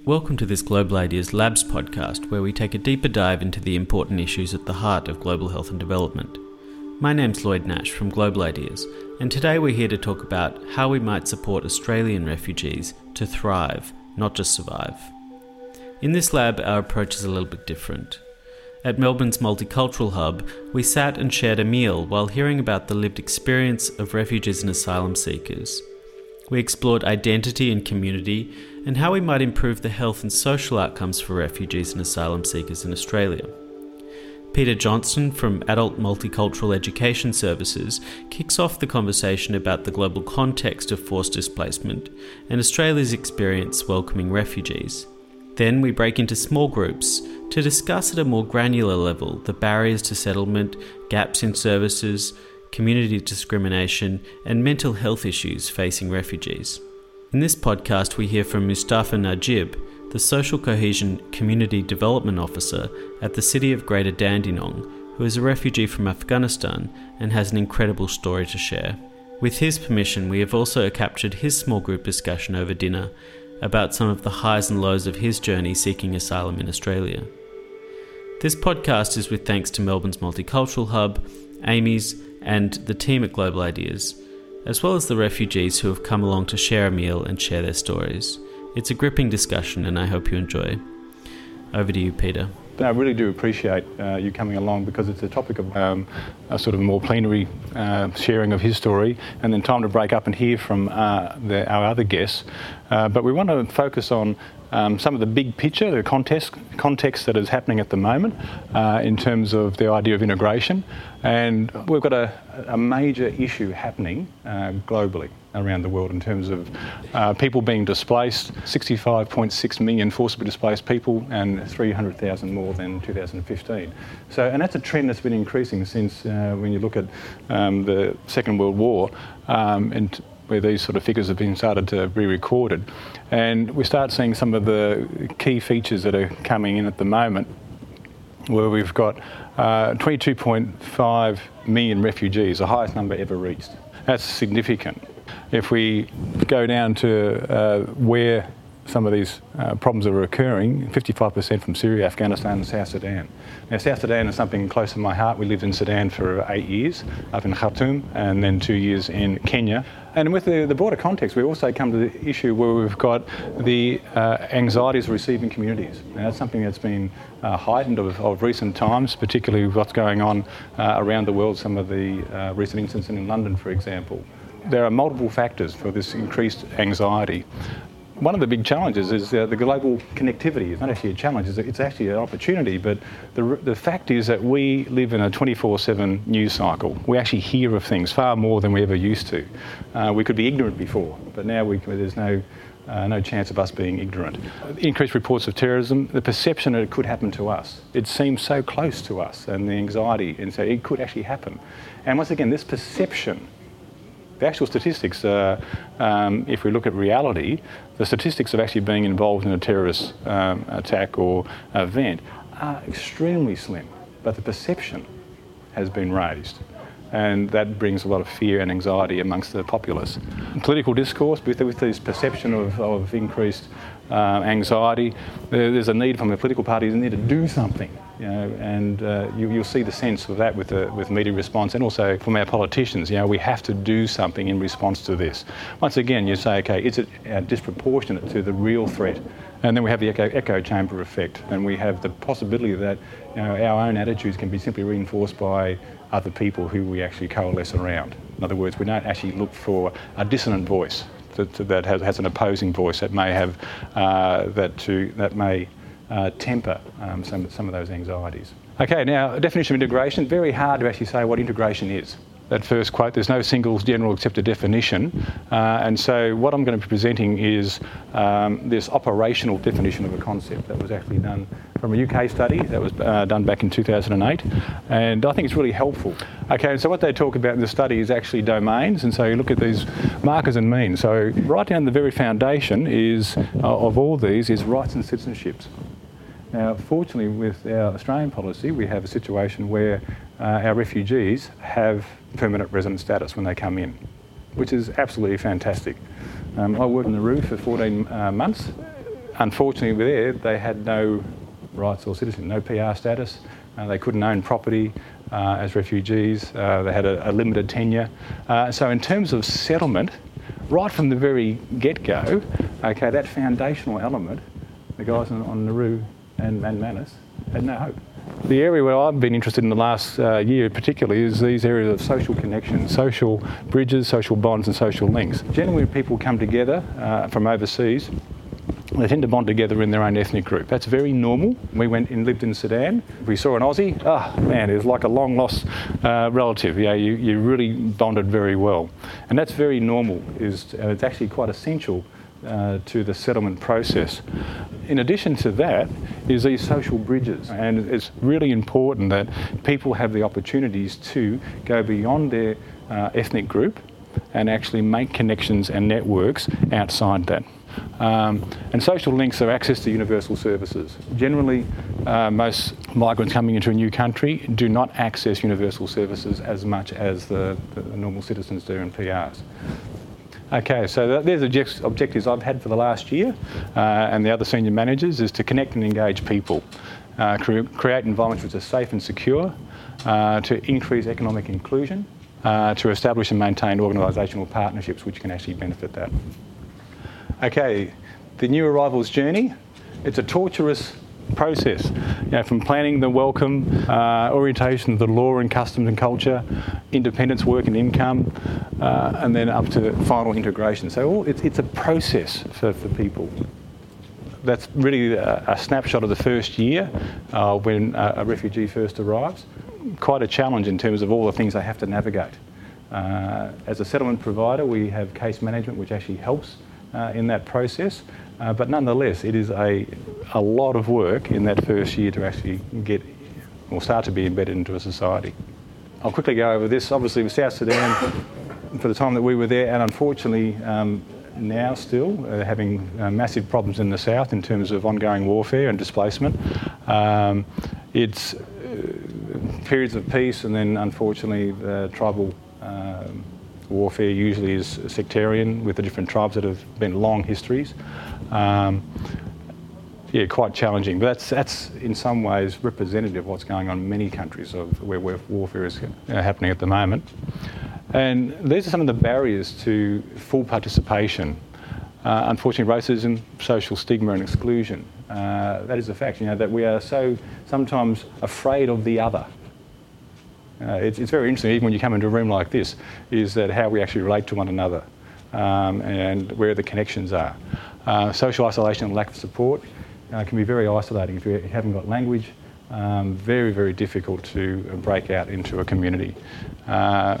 Welcome to this Global Ideas Labs podcast, where we take a deeper dive into the important issues at the heart of global health and development. My name's Lloyd Nash from Global Ideas, and today we're here to talk about how we might support Australian refugees to thrive, not just survive. In this lab, our approach is a little bit different. At Melbourne's Multicultural Hub, we sat and shared a meal while hearing about the lived experience of refugees and asylum seekers. We explored identity and community and how we might improve the health and social outcomes for refugees and asylum seekers in Australia. Peter Johnson from Adult Multicultural Education Services kicks off the conversation about the global context of forced displacement and Australia's experience welcoming refugees. Then we break into small groups to discuss at a more granular level the barriers to settlement, gaps in services, community discrimination, and mental health issues facing refugees. In this podcast, we hear from Mustafa Najib, the Social Cohesion Community Development Officer at the City of Greater Dandenong, who is a refugee from Afghanistan and has an incredible story to share. With his permission, we have also captured his small group discussion over dinner about some of the highs and lows of his journey seeking asylum in Australia. This podcast is with thanks to Melbourne's Multicultural Hub, AMES, and the team at Global Ideas as well as the refugees who have come along to share a meal and share their stories. It's a gripping discussion, and I hope you enjoy. Over to you, Peter. I really do appreciate uh, you coming along because it's a topic of um, a sort of more plenary uh, sharing of his story and then time to break up and hear from uh, the, our other guests. Uh, but we want to focus on um, some of the big picture, the context, context that is happening at the moment uh, in terms of the idea of integration. And we've got a, a major issue happening uh, globally around the world in terms of uh, people being displaced 65.6 million forcibly displaced people and 300,000 more than 2015. So, and that's a trend that's been increasing since uh, when you look at um, the Second World War um, and where these sort of figures have been started to be recorded. And we start seeing some of the key features that are coming in at the moment, where we've got uh, 22.5 million refugees, the highest number ever reached. That's significant. If we go down to uh, where some of these uh, problems that are occurring 55% from Syria, Afghanistan, and South Sudan. Now, South Sudan is something close to my heart. We lived in Sudan for eight years, up in Khartoum, and then two years in Kenya. And with the, the broader context, we also come to the issue where we've got the uh, anxieties of receiving communities. Now, that's something that's been uh, heightened of, of, recent times, particularly with what's going on uh, around the world, some of the uh, recent incidents in London, for example there are multiple factors for this increased anxiety one of the big challenges is uh, the global connectivity. It's not actually a challenge, it's actually an opportunity. But the, the fact is that we live in a 24 7 news cycle. We actually hear of things far more than we ever used to. Uh, we could be ignorant before, but now we, there's no, uh, no chance of us being ignorant. Increased reports of terrorism, the perception that it could happen to us. It seems so close to us, and the anxiety, and so it could actually happen. And once again, this perception the actual statistics, um, if we look at reality, the statistics of actually being involved in a terrorist um, attack or event are extremely slim, but the perception has been raised. And that brings a lot of fear and anxiety amongst the populace. Political discourse, with, with this perception of, of increased uh, anxiety. There's a need from the political parties, need to do something. You know, and uh, you, will see the sense of that with, the, with media response and also from our politicians. You know, we have to do something in response to this. Once again, you say, okay, is it uh, disproportionate to the real threat? And then we have the echo, echo chamber effect, and we have the possibility that you know, our own attitudes can be simply reinforced by other people who we actually coalesce around. In other words, we don't actually look for a dissonant voice that, that has, has, an opposing voice that may have uh, that to that may uh, temper um, some some of those anxieties. Okay, now definition of integration. Very hard to actually say what integration is that first quote. There's no single general accepted definition. Uh, and so what I'm going to be presenting is um, this operational definition of a concept that was actually done from a UK study that was uh, done back in 2008. And I think it's really helpful. Okay, so what they talk about in the study is actually domains. And so you look at these markers and means. So right down the very foundation is uh, of all these is rights and citizenships. Now, fortunately, with our Australian policy, we have a situation where uh, our refugees have permanent resident status when they come in, which is absolutely fantastic. Um, I worked in the Nauru for 14 uh, months unfortunately, there they had no rights or citizenship, no PR status. Uh, they couldn't own property uh, as refugees. Uh, they had a, a limited tenure. Uh, so, in terms of settlement, right from the very get-go, okay, that foundational element, the guys on, on Nauru and, and Manus had no hope. The area where I've been interested in the last uh, year particularly is these areas of social connection, social bridges, social bonds and social links. Generally when people come together uh, from overseas, they tend to bond together in their own ethnic group. That's very normal. We went and lived in Sudan. We saw an Aussie. Ah, oh, man, it was like a long lost uh, relative. Yeah, you, you really bonded very well. And that's very normal. Is It's actually quite essential uh, to the settlement process. In addition to that, is these social bridges, and it's really important that people have the opportunities to go beyond their uh, ethnic group and actually make connections and networks outside that. Um, and social links are access to universal services. Generally, uh, most migrants coming into a new country do not access universal services as much as the, the normal citizens do and PRs. Okay, so there's object- objectives I've had for the last year, uh, and the other senior managers is to connect and engage people, uh, cre- create environments which are safe and secure, uh, to increase economic inclusion, uh, to establish and maintain organisational partnerships which can actually benefit that. Okay, the new arrivals journey. It's a torturous process, you know, from planning the welcome, uh, orientation of the law and customs and culture, independence, work and income, uh, and then up to final integration. So it's, it's a process for, for people. That's really a, a snapshot of the first year uh, when a, a, refugee first arrives. Quite a challenge in terms of all the things they have to navigate. Uh, as a settlement provider, we have case management, which actually helps uh, in that process. Uh, but nonetheless, it is a, a lot of work in that first year to actually get or start to be embedded into a society. I'll quickly go over this. Obviously, with South Sudan, for the time that we were there, and unfortunately um, now still uh, having uh, massive problems in the south in terms of ongoing warfare and displacement. Um, it's uh, periods of peace, and then unfortunately, the tribal um, warfare usually is sectarian with the different tribes that have been long histories. Um, yeah, quite challenging. But that's that's in some ways representative of what's going on in many countries of where, warfare is uh, happening at the moment. And these are some of the barriers to full participation. Uh, unfortunately, racism, social stigma, and exclusion. Uh, that is a fact. You know that we are so sometimes afraid of the other. Uh, it's, it's, very interesting, even when you come into a room like this, is that how we actually relate to one another um, and where the connections are. Uh, social isolation and lack of support uh, can be very isolating if you haven't got language. Um, very, very difficult to break out into a community. Uh,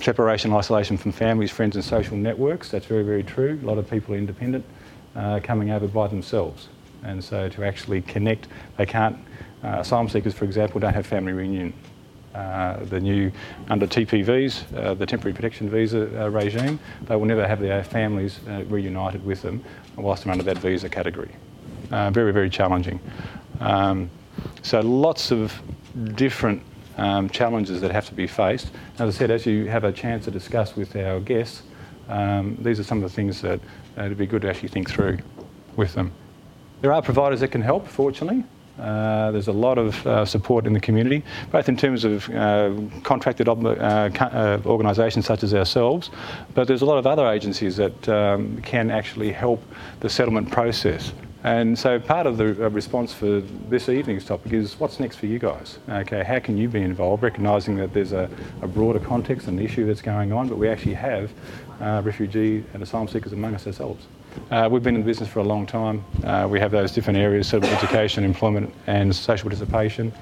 separation, isolation from families, friends, and social networks. That's very, very true. A lot of people are independent, uh, coming over by themselves. And so to actually connect, they can't. Uh, asylum seekers, for example, don't have family reunion the new, under TPVs, uh, the temporary protection visa uh, regime, they will never have their families uh, reunited with them whilst they're under that visa category. Uh, very, very challenging. Um, so lots of different um, challenges that have to be faced. As I said, as you have a chance to discuss with our guests, um, these are some of the things that it'd be good to actually think through with them. There are providers that can help, fortunately. Uh, there's a lot of uh, support in the community, both in terms of uh, contracted ob- uh, uh, organisations such as ourselves, but there's a lot of other agencies that um, can actually help the settlement process. And so part of the response for this evening's topic is what's next for you guys? Okay, how can you be involved, recognising that there's a, a, broader context and issue that's going on, but we actually have refugee and asylum seekers among us ourselves. Uh, we've been in the business for a long time. Uh, we have those different areas, sort of education, employment, and social participation.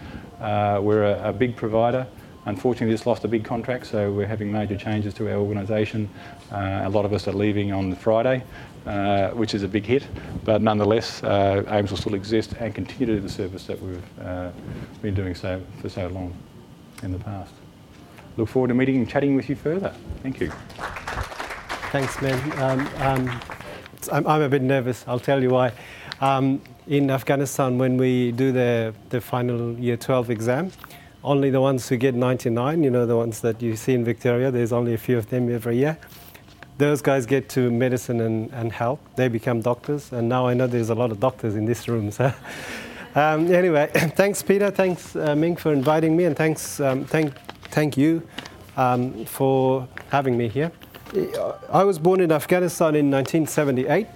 Uh, we're a, a, big provider. Unfortunately, just lost a big contract, so we're having major changes to our organisation. Uh, a lot of us are leaving on Friday, uh, which is a big hit, but nonetheless, uh, AMES will still exist and continue to do the service that we've been doing so for so long in the past. Look forward to meeting and chatting with you further. Thank you. Thanks, man. Um, um, I'm, I'm a bit nervous. I'll tell you why. Um, in Afghanistan, when we do the, the final year 12 exam, only the ones who get 99, you know, the ones that you see in Victoria, there's only a few of them every year. those guys get to medicine and, and health. They become doctors, and now I know there's a lot of doctors in this room. So, um, anyway, thanks, Peter. Thanks, uh, Ming, for inviting me, and thanks, um, thank, thank you um, for having me here. I was born in Afghanistan in 1978.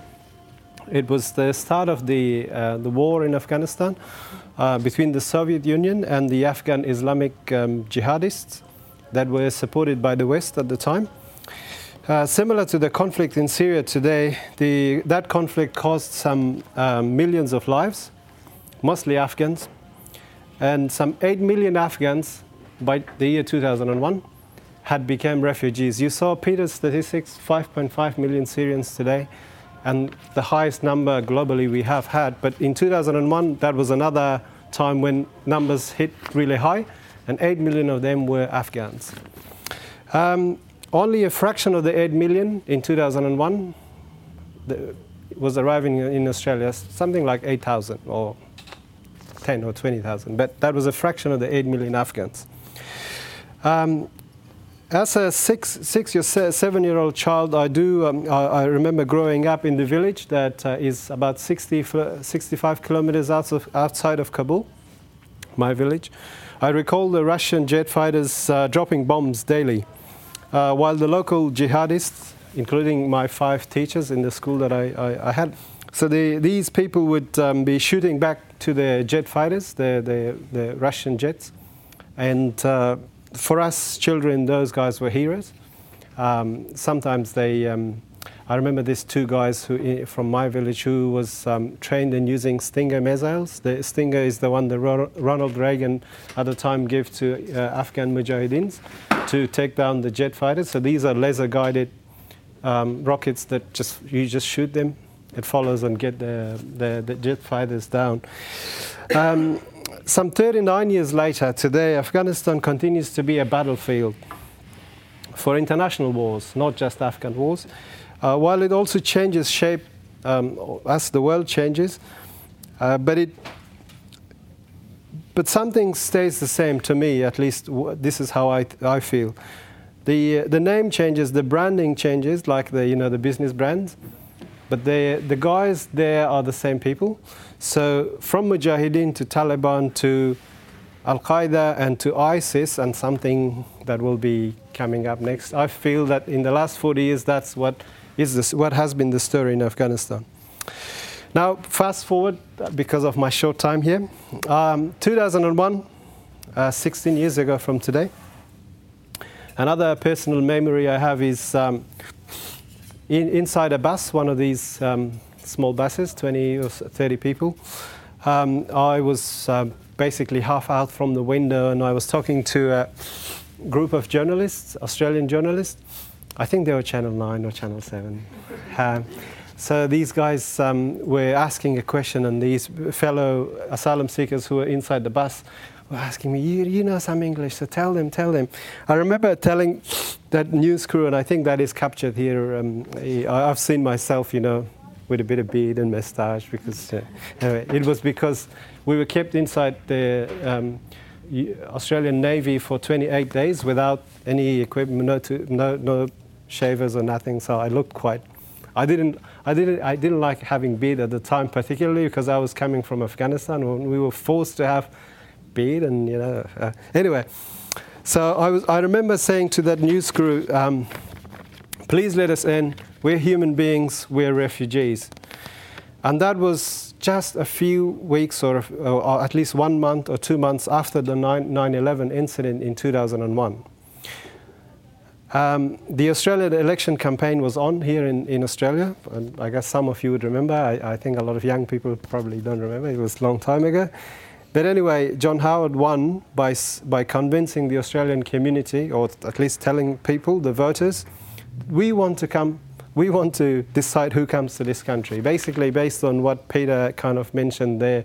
It was the start of the, uh, the war in Afghanistan uh, between the Soviet Union and the Afghan Islamic um, jihadists that were supported by the West at the time. Uh, similar to the conflict in Syria today, the, that conflict caused some um, millions of lives, mostly Afghans, and some 8 million Afghans by the year 2001 had become refugees. You saw Peter's statistics 5.5 million Syrians today, and the highest number globally we have had. But in 2001, that was another time when numbers hit really high, and 8 million of them were Afghans. Um, only a fraction of the 8 million in 2001 was arriving in Australia, something like 8,000 or 10 or 20,000, but that was a fraction of the 8 million Afghans. Um, as a six, six or seven year old child, I do. Um, I, I, remember growing up in the village that uh, is about 60, 65 kilometers out of, outside of Kabul, my village. I recall the Russian jet fighters uh, dropping bombs daily, uh, while the local jihadists, including my five teachers in the school that I, I, I had, so the, these people would um, be shooting back to the jet fighters, the, the, the Russian jets, and uh, for us children, those guys were heroes. Um, sometimes they, um, I remember these two guys who, from my village who was um, trained in using Stinger missiles. The Stinger is the one that Ronald Reagan at the time gave to uh, Afghan Mujahideens to take down the jet fighters. So these are laser guided um, rockets that just you just shoot them. It follows and get the, the, the jet fighters down. Some 39 years later, today, Afghanistan continues to be a battlefield for international wars, not just Afghan wars. Uh, while it also changes shape um, as the world changes, uh, but it but something stays the same to me. At least this is how I, I feel. The uh, the name changes, the branding changes, like the you know the business brands, but the the guys there are the same people. So from Mujahideen to Taliban to Al Qaeda and to ISIS, and something that will be coming up next, I feel that in the last 40 years, that's what is this, what has been the story in Afghanistan. Now, fast forward because of my short time here. Um, 2001, uh, 16 years ago from today. Another personal memory I have is um, in, inside a bus, one of these um, small buses, 20 or 30 people. Um, I was uh, basically half out from the window and I was talking to a group of journalists, Australian journalists. I think they were Channel 9 or Channel 7. Um, so these guys um, were asking a question, and these fellow asylum seekers who were inside the bus were asking me, you, you know some English, so tell them, tell them. I remember telling that news crew, and I think that is captured here. Um, I've seen myself, you know, with a bit of beard and moustache because uh, anyway, it was because we were kept inside the um, Australian Navy for 28 days without any equipment, no, to, no, no shavers or nothing. So I looked quite. I didn't, I didn't, I didn't like having beard at the time, particularly because I was coming from Afghanistan when we were forced to have beard, and you know. Uh, anyway, so I was. I remember saying to that news crew, um, "Please let us in. We're human beings, we're refugees. And that was just a few weeks or, or at least one month or two months after the 9 11 incident in 2001. Um, the Australian election campaign was on here in, in Australia, and I guess some of you would remember. I, I, think a lot of young people probably don't remember. It was a long time ago. But anyway, John Howard won by, by convincing the Australian community, or at least telling people, the voters, we want to come we want to decide who comes to this country. Basically, based on what Peter kind of mentioned there,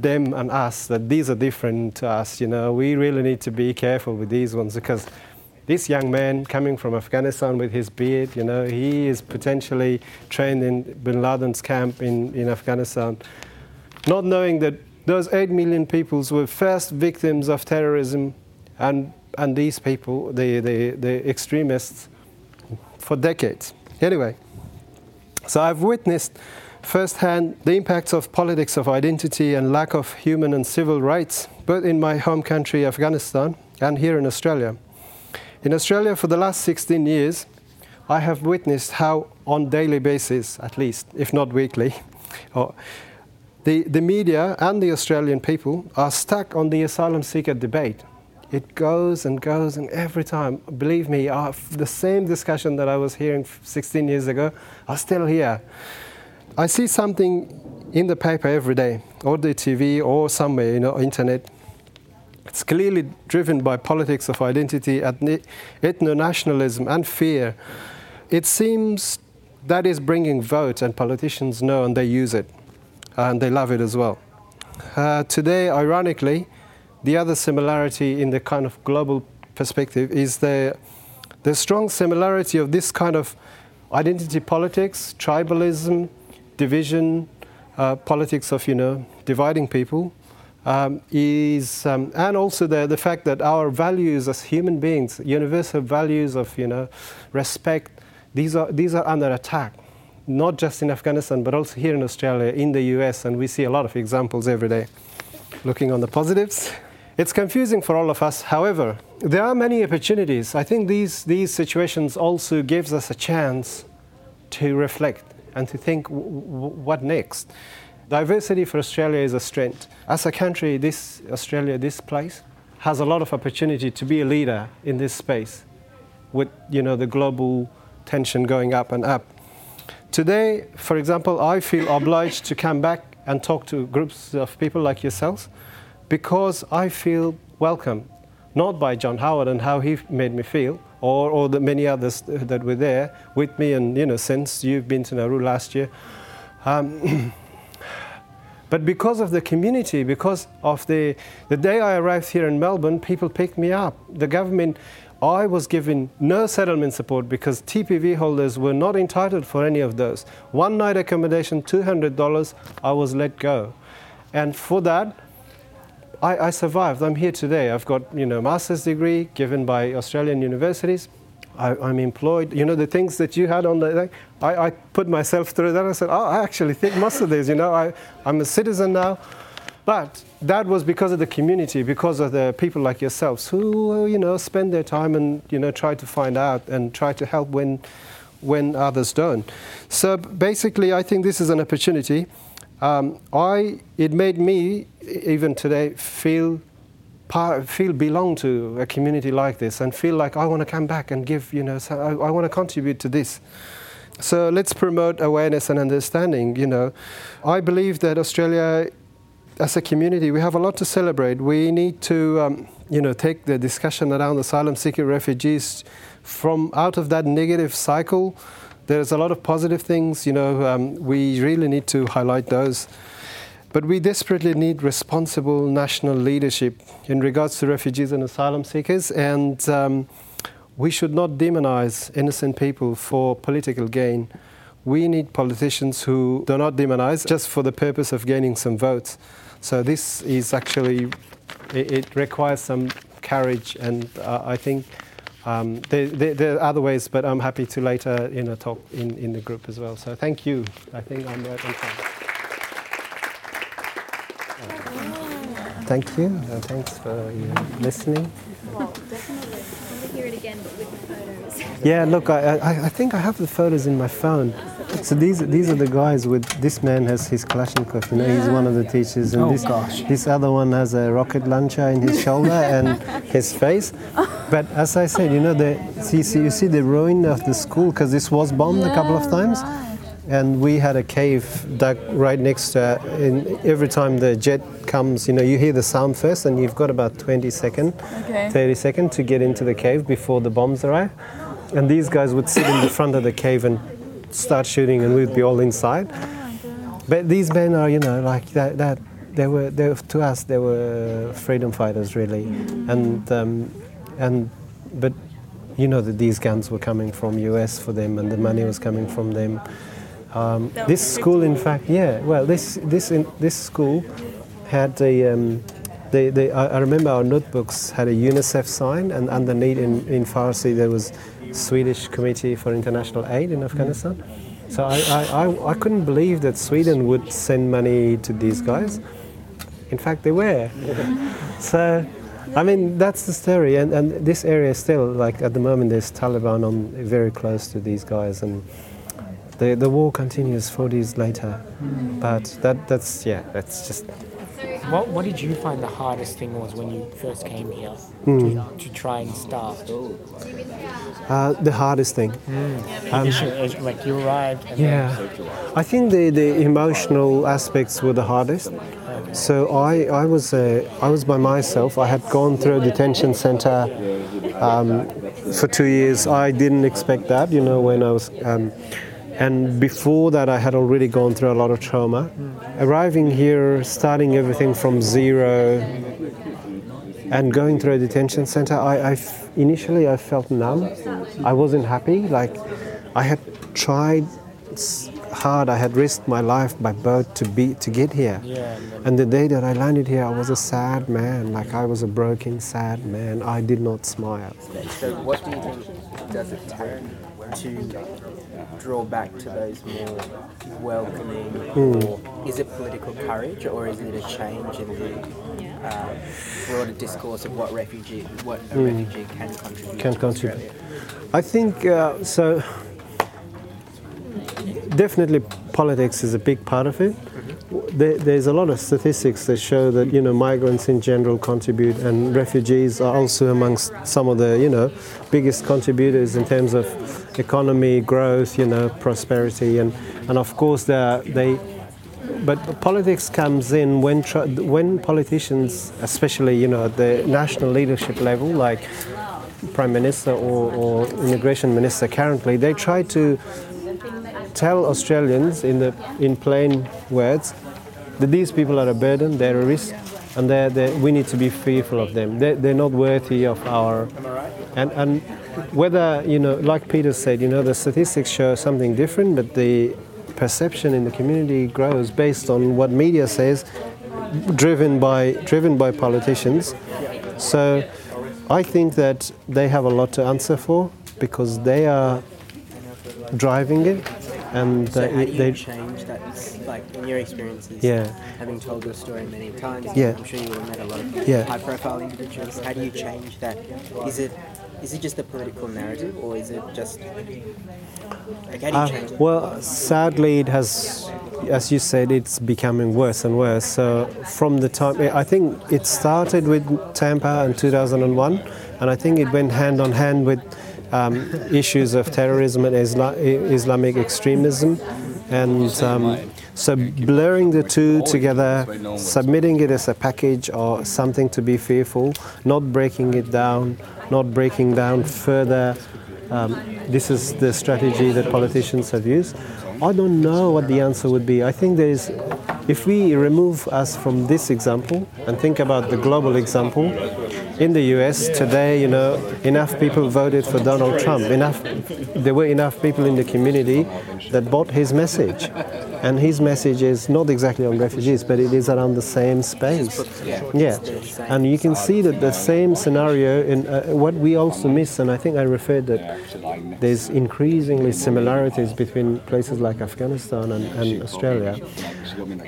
them and us, that these are different to us. You know, we really need to be careful with these ones because this young man coming from Afghanistan with his beard, you know, he is potentially trained in bin Laden's camp in, in Afghanistan, not knowing that those 8 million people were first victims of terrorism and, and these people, the, the, the extremists, for decades. Anyway, so I've witnessed firsthand the impacts of politics of identity and lack of human and civil rights, both in my home country, Afghanistan, and here in Australia. In Australia, for the last 16 years, I have witnessed how, on daily basis, at least, if not weekly, the, the media and the Australian people are stuck on the asylum seeker debate. It goes and goes, and every time, believe me, the same discussion that I was hearing 16 years ago are still here. I see something in the paper every day, or the TV, or somewhere, you know, internet. It's clearly driven by politics of identity, ethno-nationalism, and fear. It seems that is bringing votes, and politicians know and they use it and they love it as well. Uh, today, ironically, the other similarity in the kind of global perspective is the, the strong similarity of this kind of identity politics, tribalism, division, uh, politics of, you know, dividing people, um, is, um, and also the, the fact that our values as human beings, universal values of, you know, respect, these are, these are under attack not just in Afghanistan, but also here in Australia, in the US, and we see a lot of examples every day. Looking on the positives, it's confusing for all of us. However, there are many opportunities. I think these, these situations also gives us a chance to reflect and to think what next. Diversity for Australia is a strength. As a country, this Australia, this place, has a lot of opportunity to be a leader in this space with you know the global tension going up and up. Today, for example, I feel obliged to come back and talk to groups of people like yourselves because I feel welcome, not by John Howard and how he made me feel, or, or the many others that were there with me, and you know, since you've been to Nauru last year. Um, but because of the community, because of the, the day I arrived here in Melbourne, people picked me up. The government I was given no settlement support because TPV holders were not entitled for any of those. One night accommodation, $200, I was let go. And for that, I, I, survived. I'm here today. I've got you know master's degree given by Australian universities. I, am employed. You know the things that you had on the. I, I put myself through that. I said, oh, I actually think most of these. You know, I, I'm a citizen now. But that was because of the community, because of the people like yourselves who, you know, spend their time and, you know, try to find out and try to help when, when others don't. So basically, I think this is an opportunity. Um, I, it made me, even today, feel part, feel belong to a community like this and feel like I want to come back and give, you know, I, I want to contribute to this. So let's promote awareness and understanding, you know. I believe that Australia as a community, we have a lot to celebrate. We need to, um, you know, take the discussion around asylum seeker refugees from out of that negative cycle. There's a lot of positive things, you know, um, we really need to highlight those. But we desperately need responsible national leadership in regards to refugees and asylum seekers, and um, we should not demonize innocent people for political gain. We need politicians who do not demonize just for the purpose of gaining some votes. So this is actually, it, it requires some courage, and uh, I think um, there, there, there, are other ways, but I'm happy to later you know, talk in, in the group as well. So thank you. I think I'm right on time. Thank you. Uh, thanks for listening. Well, definitely. Me hear it again, but with the photos. Yeah, look, I, I, I think I have the photos in my phone. So these these are the guys with this man has his Kalashnikov, you know, he's one of the teachers, and oh, this gosh. this other one has a rocket launcher in his shoulder and his face. But as I said, you know, the see, see you see the ruin of the school because this was bombed yeah, a couple of times. Right. And we had a cave dug right next to it. And every time the jet comes, you know, you hear the sound first, and you've got about 20 seconds, okay. 30 seconds to get into the cave before the bombs arrive. And these guys would sit in the front of the cave and start shooting and we'd be all inside. But these men are, you know, like that, that they were, they to us, they were freedom fighters, really. And, um, and, but you know that these guns were coming from US for them and the money was coming from them. Um, this school, in fact, yeah, well, this, this, in, this school had a, um, they, they, I remember our notebooks had a UNICEF sign, and underneath in, in Farsi there was Swedish Committee for International Aid in Afghanistan. Mm. So I, I, I, I couldn't believe that Sweden would send money to these guys. In fact, they were. so, I mean, that's the story. And, and this area is still, like, at the moment, there's Taliban on very close to these guys. And the, the war continues 40 years later. Mm. But that, that's, yeah, that's just What, what did you find the hardest thing was when you first came here Hmm. to, to try and start? uh, the hardest thing. Initially, as- like you arrived and Yeah, I think the, the emotional aspects were the hardest. So I, I was uh, I was by myself. I had gone through a detention center um, for two years. I didn't expect that, you know, when I was. Um, and before that, I had already gone through a lot of trauma. Arriving here, starting everything from zero, and going through a detention center, I, I f- initially I felt numb. I wasn't happy. Like I had tried hard. I had risked my life by boat to be to get here. And the day that I landed here, I was a sad man. Like I was a broken, sad man. I did not smile. So, what do you think does it take to draw back to those more welcoming, or is it political courage, or is it a change in the uh, broader discourse of what refugee, what a refugee can contribute? Can contribute. I think uh, so. Definitely, politics is a big part of it. There, there's a lot of statistics that show that you know migrants in general contribute, and refugees are also amongst some of the you know biggest contributors in terms of economy growth, you know prosperity, and and of course they they. But politics comes in when when politicians, especially you know at the national leadership level, like prime minister or, or immigration minister currently, they try to tell Australians in the in plain words that these people are a burden, they're a risk, and they're, they're, we need to be fearful of them. They're, they're not worthy of our. And, and whether you know, like Peter said, you know, the statistics show something different, but the perception in the community grows based on what media says, driven by driven by politicians. So, I think that they have a lot to answer for because they are driving it, and So, how do you they. change that? Like in your experiences, Yeah. having told your story many times, Yeah. I'm sure you would have met a lot of Yeah. high-profile individuals. How do you change that? Is it is it just a political narrative, or is it just like how do you Uh, change it? well, sadly, it has, as you said, it's becoming worse and worse. So from the time, I think it started with Tampa in 2001, and I think it went hand on hand with um, issues of terrorism and Isla- Islamic extremism, and um, so blurring the two together, submitting it as a package or something to be fearful, not breaking it down, not breaking down further. Um, this is the strategy that politicians have used. I don't know what the answer would be. I think there is, if we remove us from this example and think about the global example, in the US today, you know, enough people voted for Donald Trump. Enough, there were enough people in the community that bought his message. And his message is not exactly on refugees, but it is around the same space. Yeah, and you can see that the same scenario in uh, what we also miss, and I think I referred that there's increasingly similarities between places like Afghanistan and, and Australia.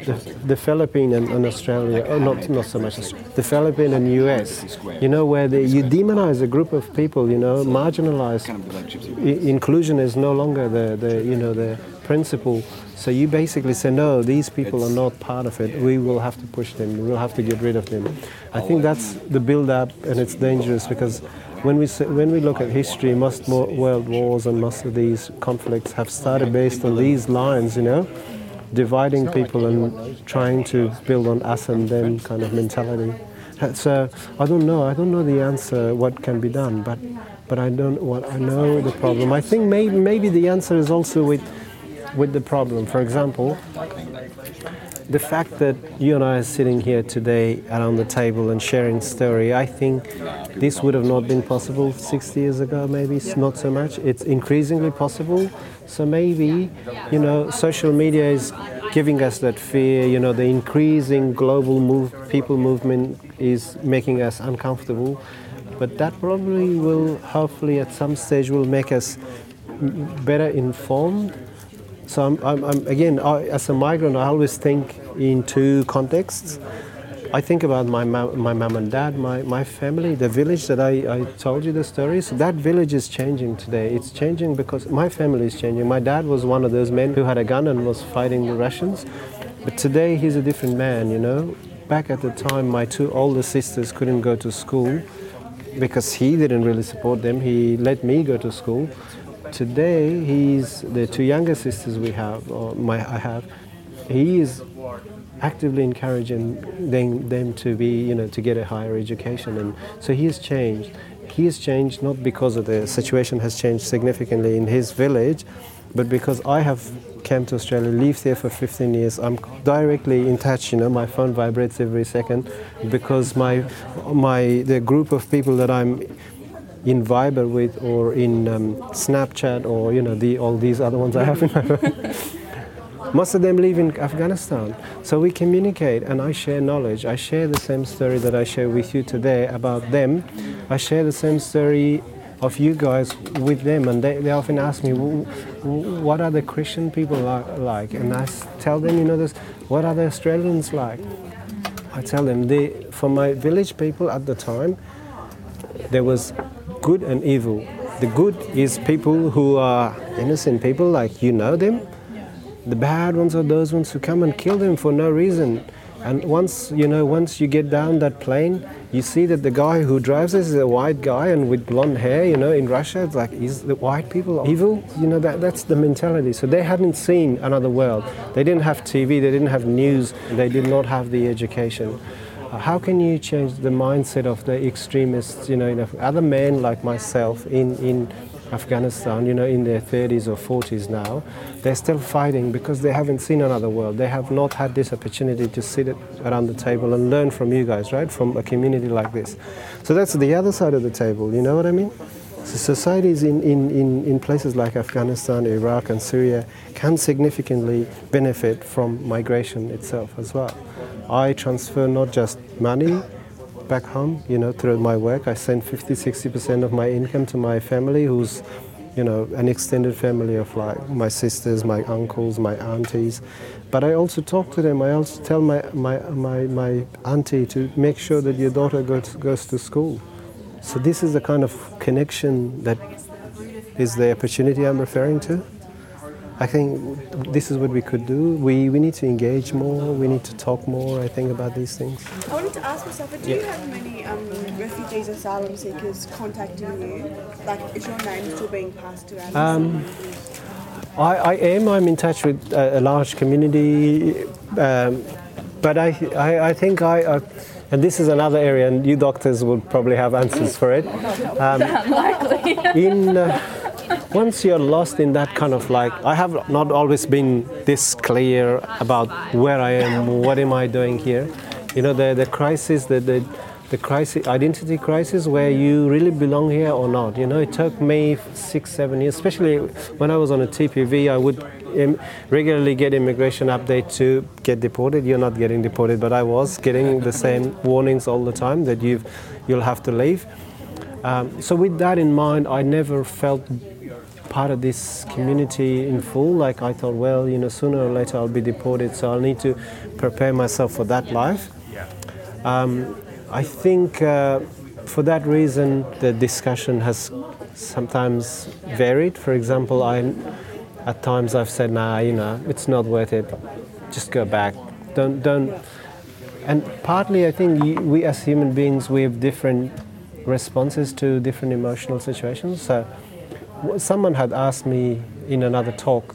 The, the Philippines and, and Australia, oh, not not so much the Philippines and US, you know, where you demonize a group of people, you know, marginalize. I- inclusion is no longer the, the you know the principle. So you basically say, no, these people are not part of it. We will have to push them. We will have to get rid of them. I think that's the build-up, and it's dangerous because when we say, when we look at history, most world wars and most of these conflicts have started based on these lines, you know, dividing people and trying to build on us and them kind of mentality. Uh, so I don't know. I don't know the answer. What can be done, but but I don't. What I know the problem. I think maybe maybe the answer is also with with the problem. For example, the fact that you and I are sitting here today around the table and sharing story, I think this would have not been possible 60 years ago, maybe it's not so much. It's increasingly possible. So maybe, you know, social media is giving us that fear. You know, the increasing global move, people movement is making us uncomfortable. But that probably will, hopefully, at some stage, will make us better informed. So I'm, I'm, I'm again, I, as a migrant, I always think in two contexts. I think about my mom, my mom and dad, my, my family, the village that I, I told you the stories. That village is changing today. It's changing because my family is changing. My dad was one of those men who had a gun and was fighting the Russians. But today he's a different man, you know. Back at the time, my two older sisters couldn't go to school because he didn't really support them. He let me go to school. Today, he's the two younger sisters we have, or my I have. He is actively encouraging them, them to be, you know, to get a higher education, and so he has changed. He has changed not because of the situation has changed significantly in his village, but because I have came to Australia, lived here for 15 years. I'm directly in touch. You know, my phone vibrates every second because my my the group of people that I'm in Viber with or in um, Snapchat or you know the all these other ones I have in my phone. Most of them live in Afghanistan. So we communicate and I share knowledge. I share the same story that I share with you today about them. I share the same story of you guys with them and they, they often ask me what are the christian people like and i tell them you know this what are the australians like i tell them they for my village people at the time there was good and evil the good is people who are innocent people like you know them the bad ones are those ones who come and kill them for no reason. And once you know, once you get down that plane, you see that the guy who drives us is a white guy and with blonde hair. You know, in Russia, it's like, is the white people evil? You know, that that's the mentality. So they hadn't seen another world. They didn't have TV. They didn't have news. They did not have the education. How can you change the mindset of the extremists? You know, know other men like myself in in Afghanistan, you know, in their 30s or 40s now, they're still fighting because they haven't seen another world. They have not had this opportunity to sit around the table and learn from you guys, right? From a community like this. So that's the other side of the table, you know what I mean? So societies in, in, in, in places like Afghanistan, Iraq, and Syria can significantly benefit from migration itself as well. I transfer not just money, back home, you know, through my work. I send 50, 60% of my income to my family, who's, you know, an extended family of like my sisters, my uncles, my aunties. But I also talk to them. I also tell my, my, my, my auntie to make sure that your daughter goes, goes to school. So this is the kind of connection that is the opportunity I'm referring to. I think this is what we could do. We, we need to engage more, we need to talk more, I think, about these things. I wanted to ask myself, do yeah. you have many um, refugees, asylum seekers contacting you? Like, is your name still being passed around? Um, I, I, am. I'm in touch with a, a large community, um, but I, I, I think I, I, and this is another area, and you doctors would probably have answers for it. Um, in uh, once you're lost in that kind of like, I have not always been this clear about where I am, what am I doing here. You know, the, the crisis, the, the, the crisis, identity crisis, where you really belong here or not. You know, it took me six, seven years, especially when I was on a TPV, I would regularly get immigration update to get deported. You're not getting deported, but I was getting the same warnings all the time that you've, you'll have to leave. Um, so with that in mind, I never felt part of this community in full. Like I thought, well, you know, sooner or later I'll be deported, so I'll need to prepare myself for that life. Um, I think uh, for that reason, the discussion has sometimes varied. For example, I, at times I've said, nah, you know, it's not worth it. Just go back. Don't, don't. And partly, I think we as human beings, we have different responses to different emotional situations. So someone had asked me in another talk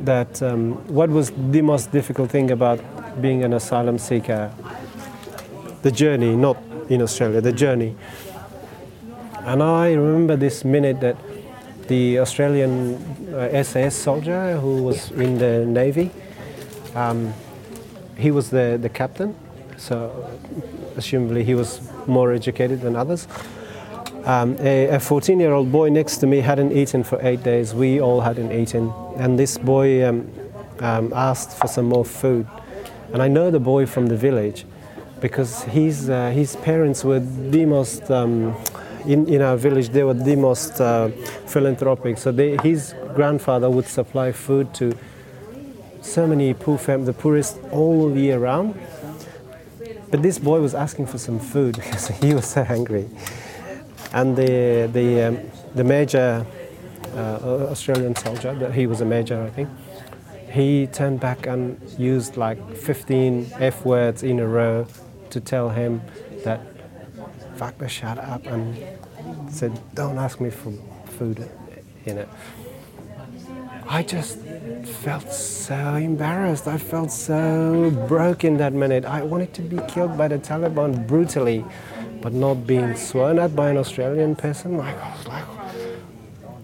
that um, what was the most difficult thing about being an asylum seeker? The journey, not in Australia, the journey. And I remember this minute that the Australian uh, SAS soldier who was in the Navy, um, he was the, the captain, so assumably he was more educated than others. Um, a 14 year old boy next to me hadn't eaten for eight days. We all hadn't eaten. And this boy um, um, asked for some more food. And I know the boy from the village because his, uh, his parents were the most, um, in, in our village, they were the most uh, philanthropic. So they, his grandfather would supply food to so many poor fam- the poorest all year round. But this boy was asking for some food because he was so hungry. And the, the, um, the major uh, Australian soldier, that he was a major, I think, he turned back and used like 15 F words in a row to tell him that fuck the shut up and said, don't ask me for food, you know. I just felt so embarrassed. I felt so broken that minute. I wanted to be killed by the Taliban brutally, but not being sworn at by an Australian person. Like I was like,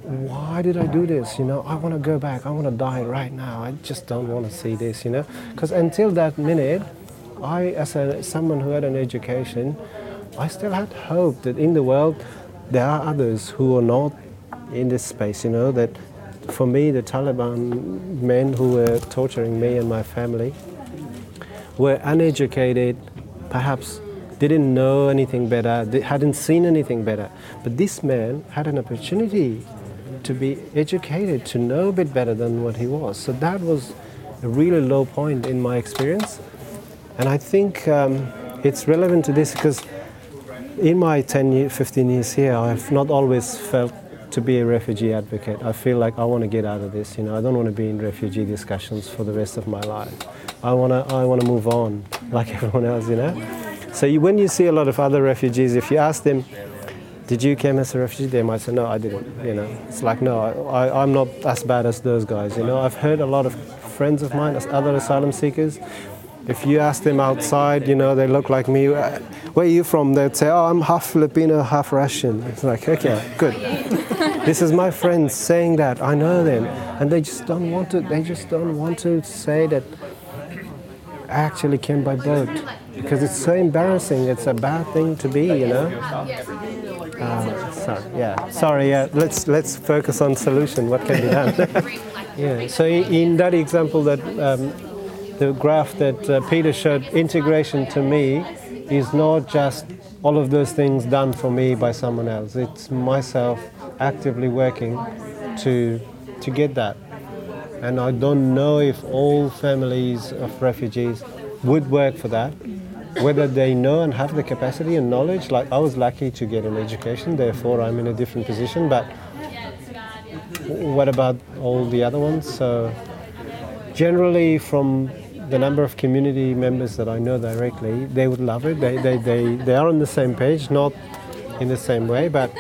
why did I do this? You know, I want to go back. I want to die right now. I just don't want to see this. You know, because until that minute, I, as a, someone who had an education, I still had hope that in the world there are others who are not in this space. You know that for me, the Taliban men who were torturing me and my family were uneducated, perhaps didn't know anything better, they hadn't seen anything better. But this man had an opportunity to be educated, to know a bit better than what he was. So that was a really low point in my experience. And I think um, it's relevant to this because in my 10, year, 15 years here, I've not always felt to be a refugee advocate. I feel like I want to get out of this. You know, I don't want to be in refugee discussions for the rest of my life. I want to, I want to move on like everyone else. You know. So you, when you see a lot of other refugees, if you ask them, "Did you come as a refugee?" They might say, "No, I didn't." You know, it's like, no, I, I'm not as bad as those guys. You know, I've heard a lot of friends of mine as other asylum seekers if you ask them outside, you know, they look like me. Uh, where are you from? They'd say, oh, I'm half Filipino, half Russian. It's like, okay, good. this is my friends saying that. I know them. And they just don't want to, they just don't want to say that I actually came by boat. Because it's so embarrassing. It's a bad thing to be, you know. Uh, sorry, yeah. Sorry, yeah. Let's, let's focus on solution. What can be done? yeah. So in that example that um, the graph that uh, Peter showed, integration to me is not just all of those things done for me by someone else. It's myself actively working to, to get that. And I don't know if all families of refugees would work for that. Whether they know and have the capacity and knowledge, like I was lucky to get an education, therefore I'm in a different position. But what about all the other ones? So generally, from the number of community members that I know directly, they would love it. They, they, they, they are on the same page, not in the same way, but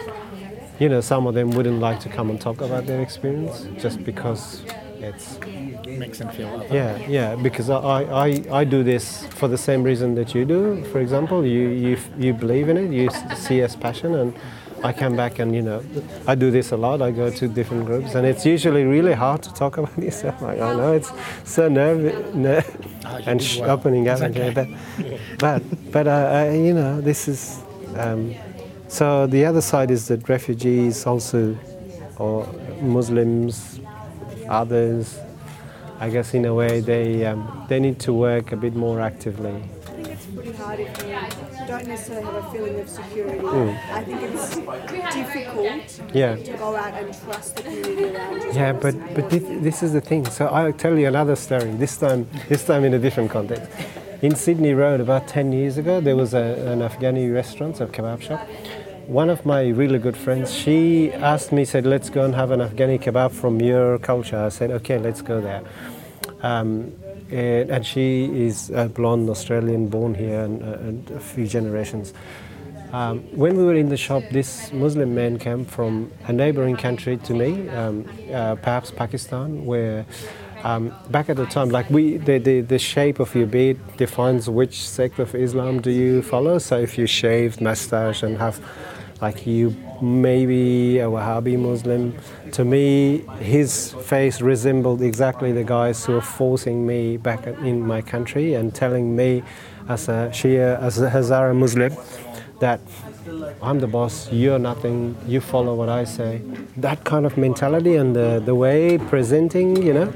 you know, some of them wouldn't like to come and talk about their experience just because it's makes them feel other. yeah, yeah. Because I, I, I do this for the same reason that you do. For example, you you, you believe in it, you see as passion, and I come back and you know, I do this a lot. I go to different groups, and it's usually really hard to talk about this. Like, I know it's so nerve, ner- and sh- well. opening up, and okay. but but but uh, uh, you know, this is. Um, so the other side is that refugees also, or Muslims, others, I guess in a way they um, they need to work a bit more actively. I think it's pretty hard if you don't necessarily have a feeling of security. I think it's difficult Yeah. to go out and trust the community around you. Yeah, but but this, this is the thing. So I'll tell you another story. This time, this time in a different context. In Sydney Road, about ten years ago, there was a, an Afghani restaurant, a kebab shop. One of my really good friends, she asked me, said, "Let's go and have an Afghani kebab from your culture." I said, "Okay, let's go there." Um, and, and she is a blonde Australian, born here and, uh, and a few generations. Um, when we were in the shop, this Muslim man came from a neighboring country to me, um, uh, perhaps Pakistan, where um, back at the time, like we, the, the, the shape of your beard defines which sect of Islam do you follow. So if you shave, mustache, and have like you maybe a Wahhabi Muslim. To me, his face resembled exactly the guys who were forcing me back in my country and telling me, as a Shia, as a Hazara Muslim, that I'm the boss, you're nothing, you follow what I say. That kind of mentality and the, the way presenting, you know.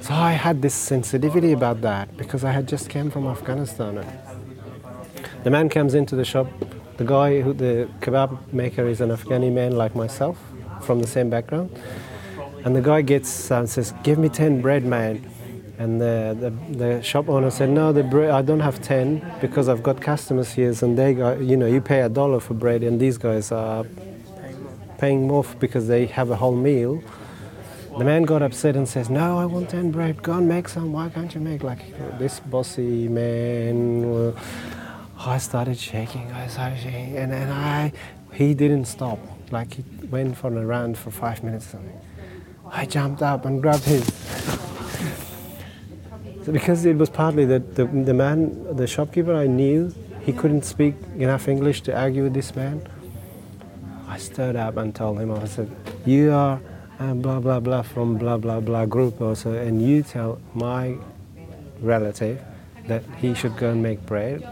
So I had this sensitivity about that because I had just came from Afghanistan. The man comes into the shop. The guy, who the kebab maker, is an Afghani man like myself, from the same background. And the guy gets uh, says, "Give me ten bread, man." And the, the, the shop owner said, "No, the bread I don't have ten because I've got customers here, and they got you know you pay a dollar for bread, and these guys are paying more because they have a whole meal." The man got upset and says, "No, I want ten bread. Go and make some. Why can't you make like this bossy man?" Well, I started shaking. I started shaking, and and I he didn't stop. Like he went for a run for five minutes. Something. I jumped up and grabbed his. So because it was partly that the, the man, the shopkeeper I knew, he couldn't speak enough English to argue with this man. I stood up and told him, I said, You are blah blah blah from blah blah blah group also, and you tell my relative that he should go and make bread.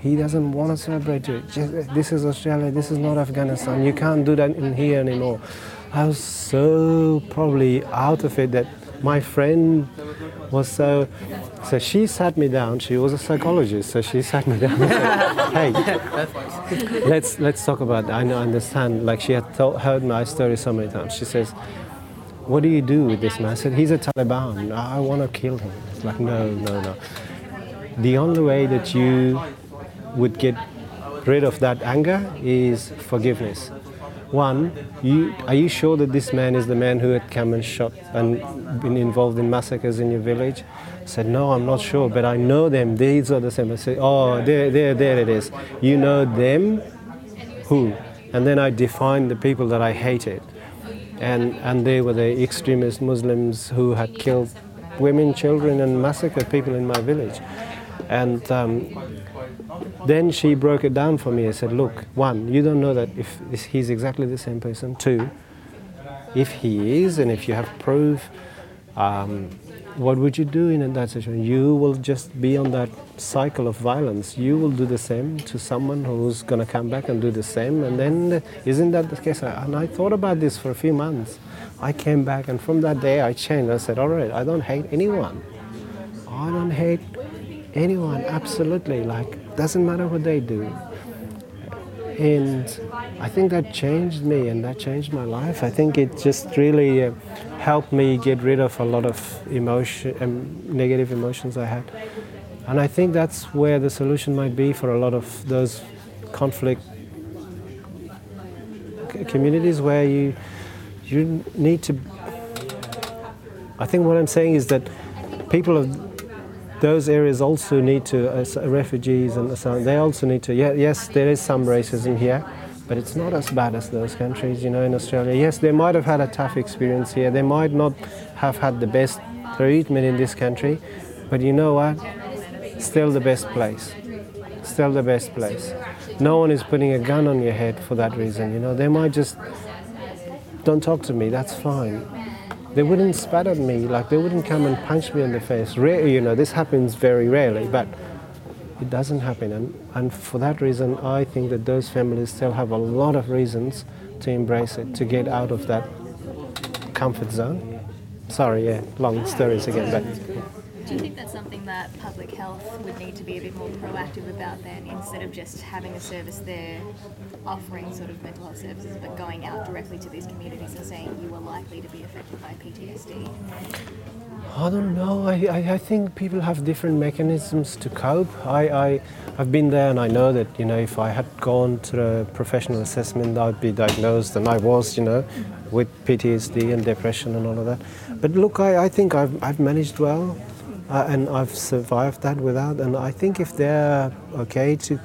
He doesn't want to celebrate it. Just, this is Australia, this is not Afghanistan. You can't do that in here anymore. I was so probably out of it that my friend was so. So she sat me down. She was a psychologist, so she sat me down said, "Hey, let's let's talk about. I know, understand. Like she had told, heard my story so many times. She says, "What do you do with this man?" I said, "He's a Taliban. I want to kill him." Like, no, no, no. The only way that you would get rid of that anger is forgiveness. One, you, are you sure that this man is the man who had come and shot and been involved in massacres in your village? I said, no, I'm not sure, but I know them. These are the same. I said, oh, there, there, there it is. You know them? Who? And then I defined the people that I hated. And, and they were the extremist Muslims who had killed women, children, and massacred people in my village. And um, then she broke it down for me and said, Look, one, you don't know that if he's exactly the same person. Two, if he is, and if you have proof, um, what would you do in that situation? You will just be on that cycle of violence. You will do the same to someone who's going to come back and do the same. And then, isn't that the case? And I thought about this for a few months. I came back, and from that day, I changed. I said, All right, I don't hate anyone. I don't hate anyone, absolutely. Like, doesn't matter what they do. And I think that changed me and that changed my life. I think it just really uh, helped me get rid of a lot of emotion, um, negative emotions I had. And I think that's where the solution might be for a lot of those conflict communities where you you need to. I think what I'm saying is that people of those areas also need to, uh, as refugees and they also need to, yeah, yes, there is some racism here, but it's not as bad as those countries, you know, in Australia. Yes, they might have had a tough experience here, they might not have had the best treatment in this country, but you know what? Still the best place. Still the best place. No one is putting a gun on your head for that reason, you know. They might just, don't talk to me, that's fine they wouldn't spat at me, like they wouldn't come and punch me in the face. Rare, you know, this happens very rarely, but it doesn't happen. And, and for that reason, I think that those families still have a lot of reasons to embrace it, to get out of that comfort zone. Sorry, yeah, long stories again, but Do you think that's something that public health would need to be a bit more proactive about then, instead of just having a service there offering sort of mental health services, but going out directly to these communities and saying you are likely to be affected by PTSD? I don't know. I, I, I think people have different mechanisms to cope. I, I, I've been there and I know that, you know, if I had gone to a professional assessment, I'd be diagnosed, and I was, you know, with PTSD and depression and all of that. But look, I, I think I've, I've managed well uh, and I've survived that without. And I think if they're okay to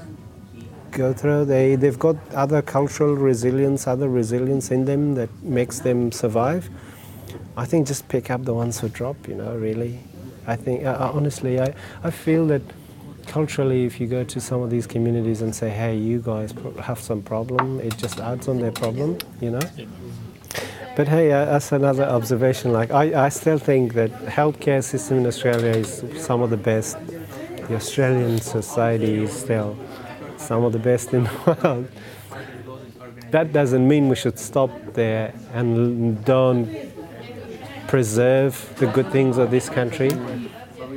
go through, they, they've got other cultural resilience, other resilience in them that makes them survive. I think just pick up the ones who drop, you know, really. I think, uh, honestly, I, I feel that culturally, if you go to some of these communities and say, hey, you guys have some problem, it just adds on their problem, you know? But hey, uh, that's another observation. Like, I, I still think that healthcare system in Australia is some of the best. The Australian society is still some of the best in the world. That doesn't mean we should stop there and don't preserve the good things of this country.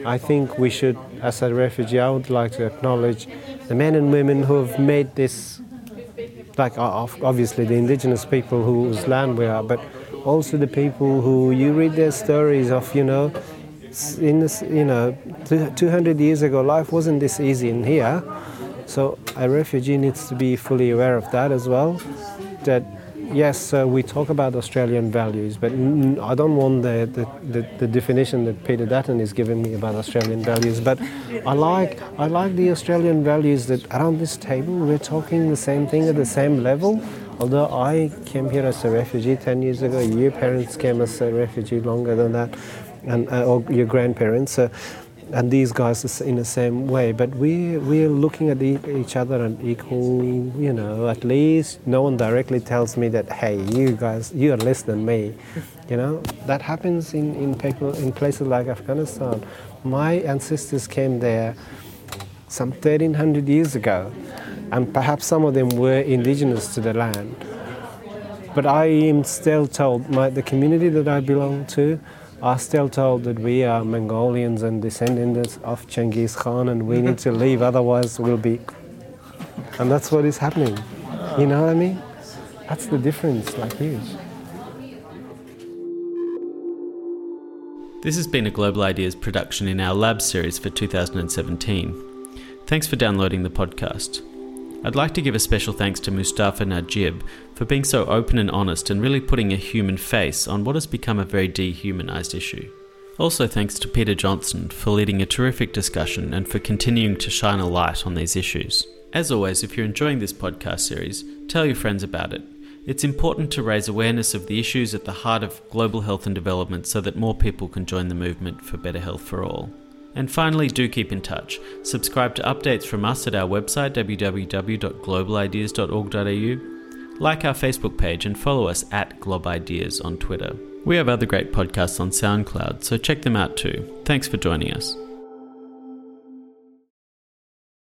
I think we should, as a refugee, I would like to acknowledge the men and women who have made this, like obviously the indigenous people whose land we are, but also the people who you read their stories of, you know, in this, you know, 200 years ago, life wasn't this easy in here. So a refugee needs to be fully aware of that as well. That yes, uh, we talk about Australian values, but I don't want the, the, the, the, definition that Peter Dutton is giving me about Australian values. But I like I like the Australian values that around this table we're talking the same thing at the same level. Although I came here as a refugee 10 years ago, your parents came as a refugee longer than that, and uh, or your grandparents. Uh, and these guys in the same way. But we we're looking at each other and equal. You know, at least no one directly tells me that hey, you guys, you are less than me. You know, that happens in in people in places like Afghanistan. My ancestors came there some 1300 years ago, and perhaps some of them were indigenous to the land. But I am still told my, the community that I belong to are still told that we are Mongolians and descendants of Genghis Khan and we need to leave, otherwise we'll be. And that's what is happening. You know what I mean? That's the difference, like huge. This has been a Global Ideas production in our Lab series for 2017. Thanks for downloading the podcast. I'd like to give a special thanks to Mustafa Najib for being so open and honest and really putting a human face on what has become a very dehumanized issue. Also, thanks to Peter Johnson for leading a terrific discussion and for continuing to shine a light on these issues. As always, if you're enjoying this podcast series, tell your friends about it. It's important to raise awareness of the issues at the heart of global health and development so that more people can join the movement for better health for all. And finally, do keep in touch. Subscribe to updates from us at our website www.globalideas.org.au, like our Facebook page, and follow us at GlobIdeas on Twitter. We have other great podcasts on SoundCloud, so check them out too. Thanks for joining us.